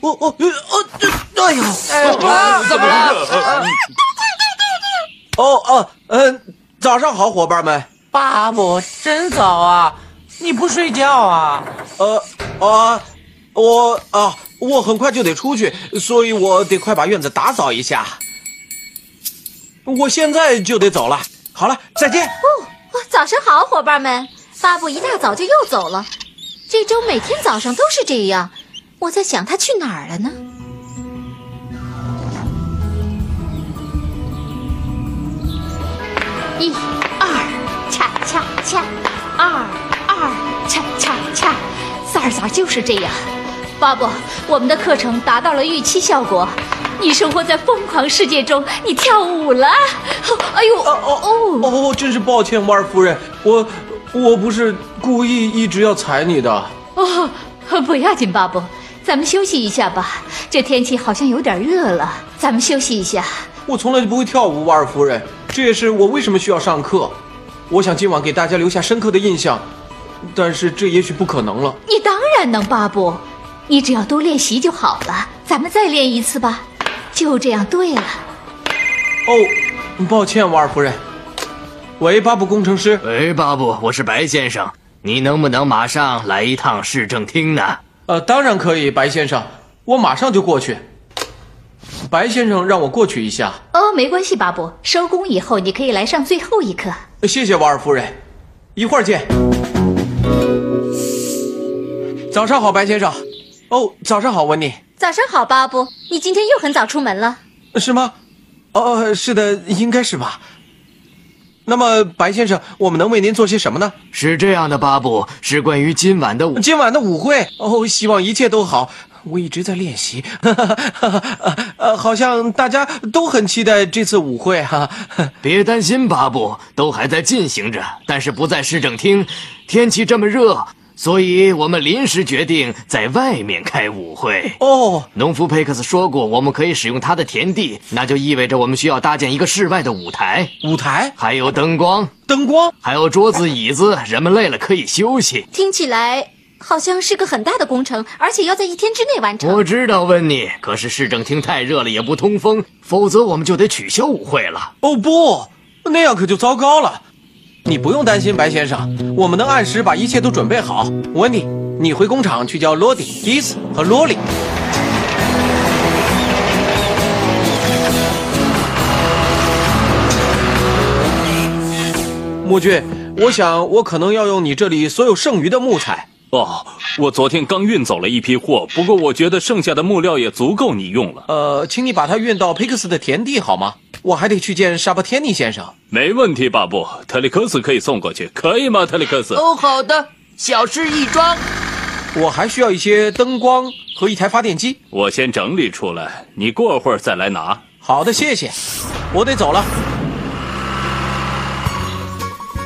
我我我我我呃这，哎呦，啊，怎么了？哦哦，嗯，早上好，伙伴们。巴布，真早啊！你不睡觉啊？呃啊，我啊，我很快就得出去，所以我得快把院子打扫一下。我现在就得走了。好了，再见。哦，早上好，伙伴们！巴布一大早就又走了，这周每天早上都是这样。我在想他去哪儿了呢？一、二，恰恰恰，二二，恰恰恰，三儿咋就是这样？巴布，我们的课程达到了预期效果。你生活在疯狂世界中，你跳舞了。哎呦，哦哦哦，真是抱歉，瓦尔夫人，我我不是故意一直要踩你的。哦，不要紧，巴布，咱们休息一下吧。这天气好像有点热了，咱们休息一下。我从来就不会跳舞，瓦尔夫人，这也是我为什么需要上课。我想今晚给大家留下深刻的印象，但是这也许不可能了。你当然能，巴布，你只要多练习就好了。咱们再练一次吧。就这样对了。哦，抱歉，瓦尔夫人。喂，巴布工程师。喂，巴布，我是白先生，你能不能马上来一趟市政厅呢？呃，当然可以，白先生，我马上就过去。白先生让我过去一下。哦，没关系，巴布，收工以后你可以来上最后一课。谢谢瓦尔夫人，一会儿见。早上好，白先生。哦，早上好，温妮。早上好，巴布，你今天又很早出门了。是吗？哦，是的，应该是吧。那么，白先生，我们能为您做些什么呢？是这样的，巴布，是关于今晚的舞。今晚的舞会哦，希望一切都好。我一直在练习，呃，好像大家都很期待这次舞会哈。别担心，巴布，都还在进行着，但是不在市政厅。天气这么热，所以我们临时决定在外面开舞会。哦，农夫佩克斯说过，我们可以使用他的田地，那就意味着我们需要搭建一个室外的舞台，舞台还有灯光，灯光，还有桌子、椅子，人们累了可以休息。听起来好像是个很大的工程，而且要在一天之内完成。我知道，温妮，可是市政厅太热了，也不通风，否则我们就得取消舞会了。哦不，那样可就糟糕了。你不用担心，白先生，我们能按时把一切都准备好。温妮，你回工厂去叫罗迪、迪斯和罗莉。木俊，我想我可能要用你这里所有剩余的木材。哦，我昨天刚运走了一批货，不过我觉得剩下的木料也足够你用了。呃，请你把它运到佩克斯的田地好吗？我还得去见沙巴天尼先生。没问题，巴布，特里克斯可以送过去，可以吗？特里克斯？哦，好的，小事一桩。我还需要一些灯光和一台发电机。我先整理出来，你过会儿再来拿。好的，谢谢。我得走了。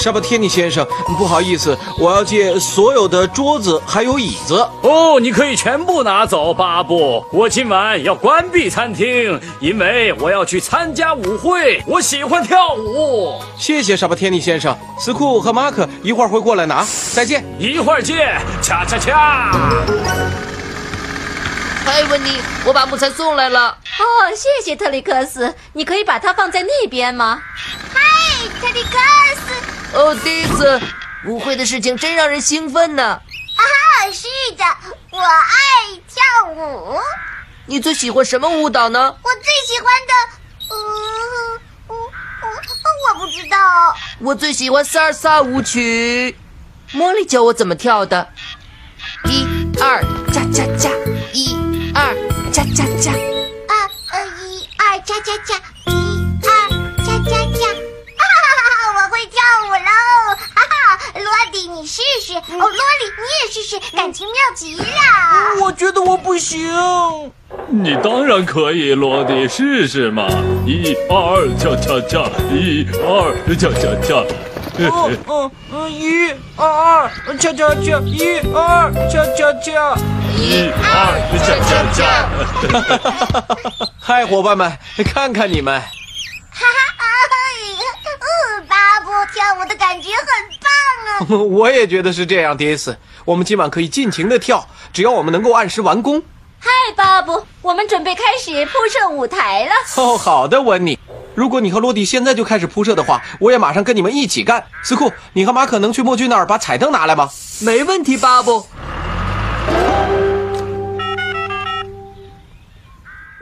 沙巴天尼先生，不好意思，我要借所有的桌子还有椅子。哦，你可以全部拿走，巴布。我今晚要关闭餐厅，因为我要去参加舞会。我喜欢跳舞。谢谢沙巴天尼先生，斯库和马克一会儿会过来拿。再见。一会儿见，恰恰恰。嗨，温妮，我把木材送来了。哦，谢谢特里克斯，你可以把它放在那边吗？嗨，特里克斯。哦，第一次，舞会的事情真让人兴奋呢。啊，是的，我爱跳舞。你最喜欢什么舞蹈呢？我最喜欢的，呃，我我我不知道。我最喜欢萨尔萨舞曲。茉莉教我怎么跳的。一二，加加加，一二，加加加。啊呃，一二，恰恰恰，感情妙极了。我觉得我不行。你当然可以，罗迪，试试嘛！一二，恰恰恰，一二，恰恰恰。嗯嗯嗯，一二二，恰恰恰，一二，恰恰恰。一二，恰恰恰。嗨，伙伴们，看看你们。我也觉得是这样，迪斯。我们今晚可以尽情的跳，只要我们能够按时完工。嗨，巴布，我们准备开始铺设舞台了。哦，好的，温妮。如果你和洛蒂现在就开始铺设的话，我也马上跟你们一起干。斯库，你和马可能去墨君那儿把彩灯拿来吗？没问题，巴布。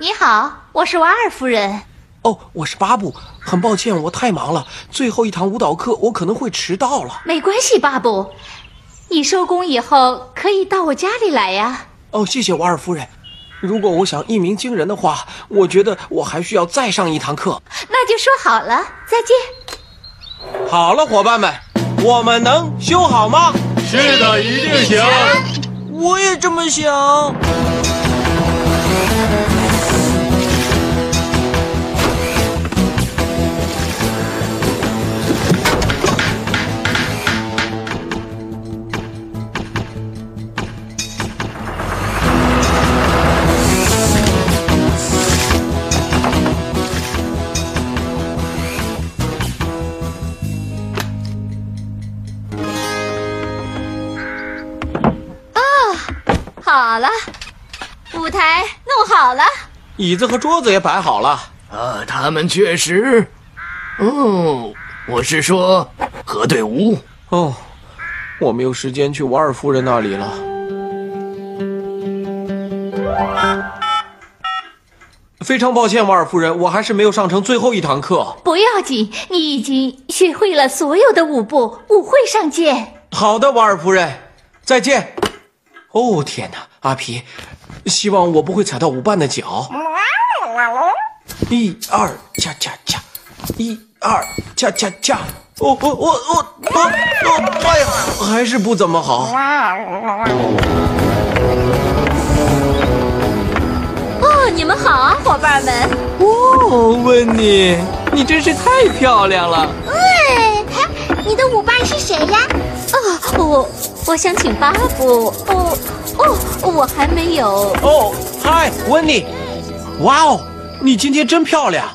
你好，我是瓦尔夫人。哦，我是巴布。很抱歉，我太忙了，最后一堂舞蹈课我可能会迟到了。没关系，巴布，你收工以后可以到我家里来呀。哦，谢谢瓦尔夫人。如果我想一鸣惊人的话，我觉得我还需要再上一堂课。那就说好了，再见。好了，伙伴们，我们能修好吗？是的，一定行。我也这么想。椅子和桌子也摆好了。啊，他们确实……哦，我是说河队伍。哦，我没有时间去瓦尔夫人那里了。非常抱歉，瓦尔夫人，我还是没有上成最后一堂课。不要紧，你已经学会了所有的舞步，舞会上见。好的，瓦尔夫人，再见。哦天哪，阿皮，希望我不会踩到舞伴的脚。一二恰恰恰，一二恰恰恰。哦我我我我我！哎呀，还是不怎么好。哦，你们好啊，伙伴们。哦，温妮，你真是太漂亮了。嗯，你的舞伴是谁呀？哦，我我想请巴布。哦哦，我还没有。哦，嗨，温妮。哇哦，你今天真漂亮。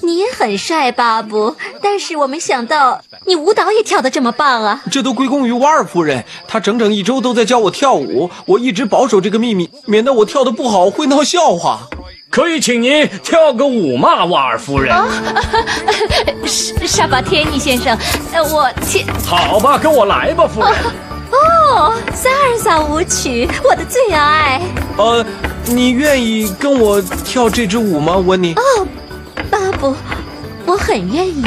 你也很帅，巴布。但是我没想到你舞蹈也跳得这么棒啊！这都归功于瓦尔夫人，她整整一周都在教我跳舞。我一直保守这个秘密，免得我跳得不好会闹笑话。可以请您跳个舞吗，瓦尔夫人？沙沙巴天尼先生，呃，我请。好吧，跟我来吧，夫人。哦，萨尔萨舞曲，我的最爱。呃，你愿意跟我跳这支舞吗，温妮？哦，巴布，我很愿意。